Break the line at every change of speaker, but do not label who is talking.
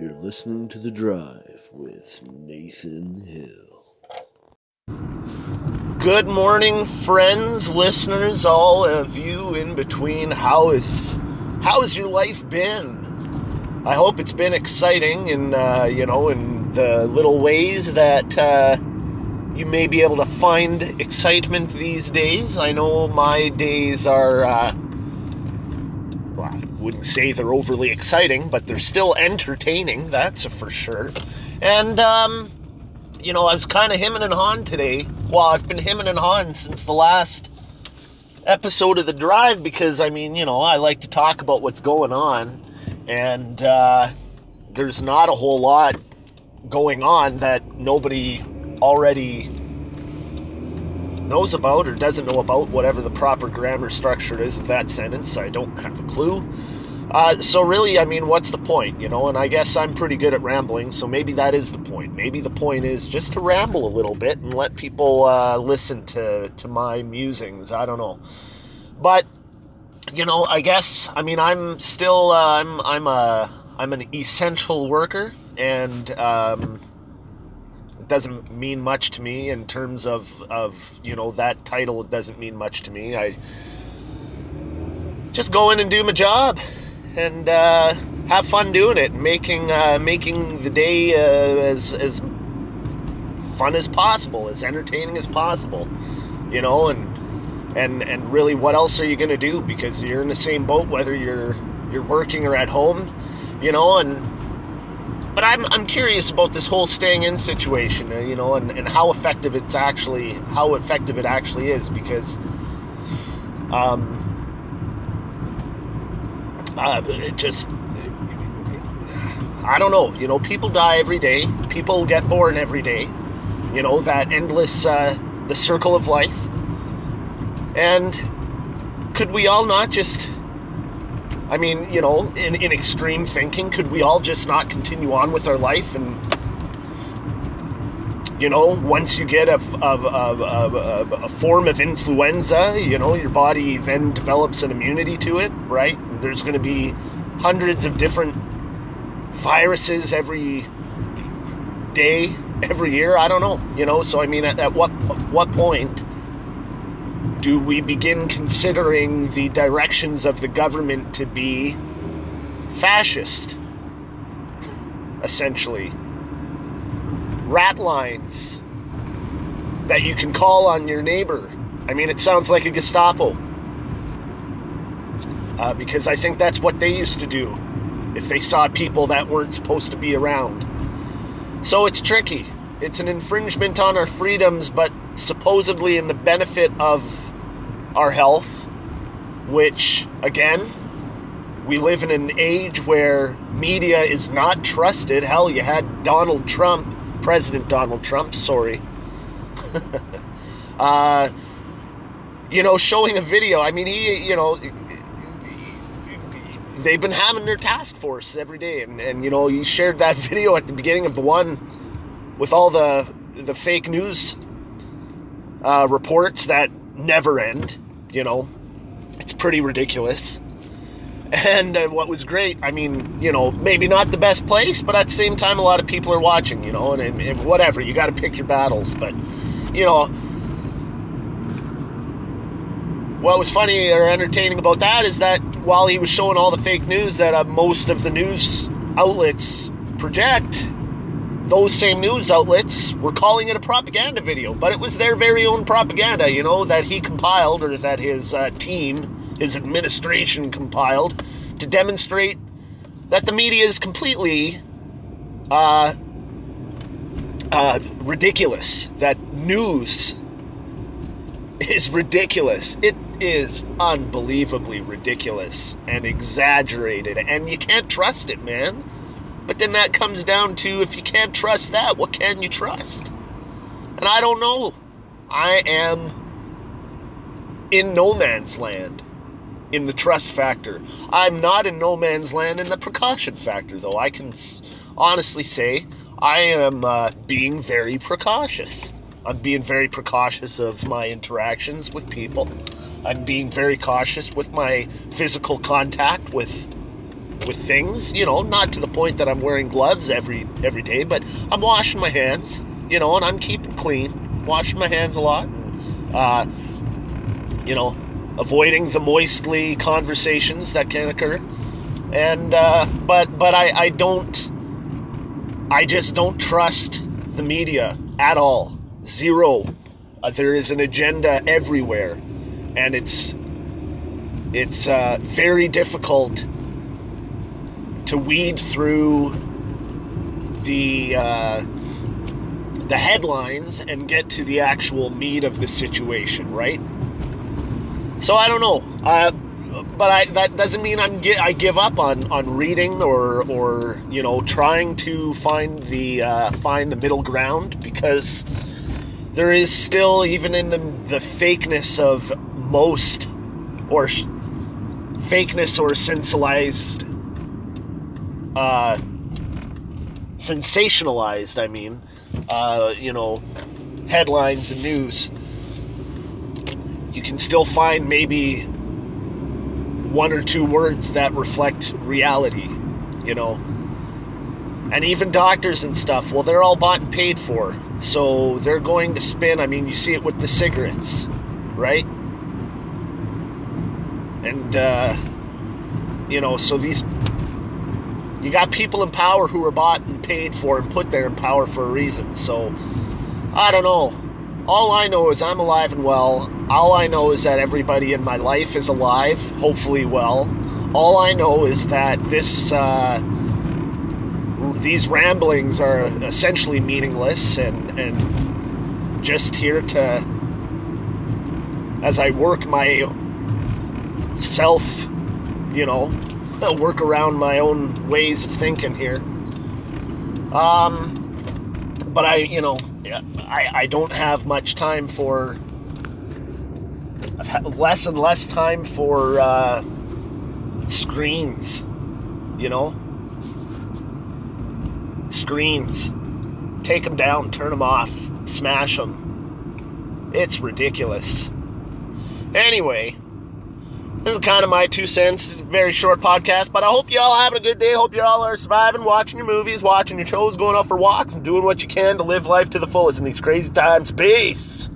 You're listening to The Drive with Nathan Hill. Good morning, friends, listeners, all of you in between. How is how has your life been? I hope it's been exciting in uh, you know in the little ways that uh, you may be able to find excitement these days. I know my days are. Uh, wouldn't say they're overly exciting, but they're still entertaining. That's for sure. And um, you know, I was kind of hemming and hawing today. Well, I've been hemming and hawing since the last episode of the drive because I mean, you know, I like to talk about what's going on, and uh, there's not a whole lot going on that nobody already knows about or doesn't know about, whatever the proper grammar structure is of that sentence. I don't have a clue. Uh, so really, I mean, what's the point, you know? And I guess I'm pretty good at rambling, so maybe that is the point. Maybe the point is just to ramble a little bit and let people uh, listen to to my musings. I don't know, but you know, I guess I mean I'm still uh, I'm I'm a I'm an essential worker, and um, doesn't mean much to me in terms of of you know that title. It doesn't mean much to me. I just go in and do my job and uh, have fun doing it, making uh, making the day uh, as as fun as possible, as entertaining as possible, you know, and and and really, what else are you gonna do? Because you're in the same boat whether you're you're working or at home, you know, and. But I'm, I'm curious about this whole staying in situation, uh, you know, and, and how effective it's actually how effective it actually is because um, uh, it just I don't know. You know, people die every day. People get born every day. You know that endless uh, the circle of life. And could we all not just? I mean, you know, in, in extreme thinking, could we all just not continue on with our life and you know, once you get a, a, a, a, form of influenza, you know, your body then develops an immunity to it, right? There's going to be hundreds of different viruses every day, every year. I don't know, you know. So I mean, at, at what what point do we begin considering the directions of the government to be fascist, essentially? rat lines that you can call on your neighbor. I mean, it sounds like a Gestapo. Uh, because I think that's what they used to do if they saw people that weren't supposed to be around. So it's tricky. It's an infringement on our freedoms, but supposedly in the benefit of our health, which, again, we live in an age where media is not trusted. Hell, you had Donald Trump President Donald Trump, sorry. uh, you know, showing a video. I mean, he, you know, they've been having their task force every day, and, and you know, he shared that video at the beginning of the one with all the the fake news uh, reports that never end. You know, it's pretty ridiculous. And uh, what was great, I mean, you know, maybe not the best place, but at the same time, a lot of people are watching, you know, and, and, and whatever, you got to pick your battles. But, you know, what was funny or entertaining about that is that while he was showing all the fake news that uh, most of the news outlets project, those same news outlets were calling it a propaganda video, but it was their very own propaganda, you know, that he compiled or that his uh, team his administration compiled to demonstrate that the media is completely uh, uh, ridiculous. That news is ridiculous. It is unbelievably ridiculous and exaggerated, and you can't trust it, man. But then that comes down to if you can't trust that, what can you trust? And I don't know. I am in no man's land in the trust factor. I'm not in no man's land in the precaution factor, though. I can honestly say I am uh, being very precautious. I'm being very precautious of my interactions with people. I'm being very cautious with my physical contact with with things, you know, not to the point that I'm wearing gloves every every day, but I'm washing my hands, you know, and I'm keeping clean, washing my hands a lot, uh, you know, avoiding the moistly conversations that can occur, and uh, but but I I don't, I just don't trust the media at all, zero. Uh, there is an agenda everywhere, and it's it's uh, very difficult to weed through the uh, the headlines and get to the actual meat of the situation, right? So I don't know, uh, but I, that doesn't mean I'm I give up on, on reading or or you know trying to find the uh, find the middle ground because there is still even in the the fakeness of most or sh- fakeness or sensationalized uh, sensationalized, I mean, uh, you know, headlines and news, you can still find maybe one or two words that reflect reality, you know. And even doctors and stuff, well, they're all bought and paid for. So they're going to spin. I mean, you see it with the cigarettes, right? And, uh, you know, so these you got people in power who are bought and paid for and put there in power for a reason. So, I don't know. All I know is I'm alive and well. All I know is that everybody in my life is alive, hopefully well. All I know is that this, uh, these ramblings are essentially meaningless and, and just here to, as I work my self, you know, work around my own ways of thinking here. Um, but I, you know, I, I don't have much time for. I've had less and less time for uh, screens, you know? Screens. Take them down, turn them off, smash them. It's ridiculous. Anyway. This is kind of my two cents. It's a very short podcast, but I hope you all having a good day. Hope you all are surviving, watching your movies, watching your shows, going out for walks, and doing what you can to live life to the fullest in these crazy times. Peace.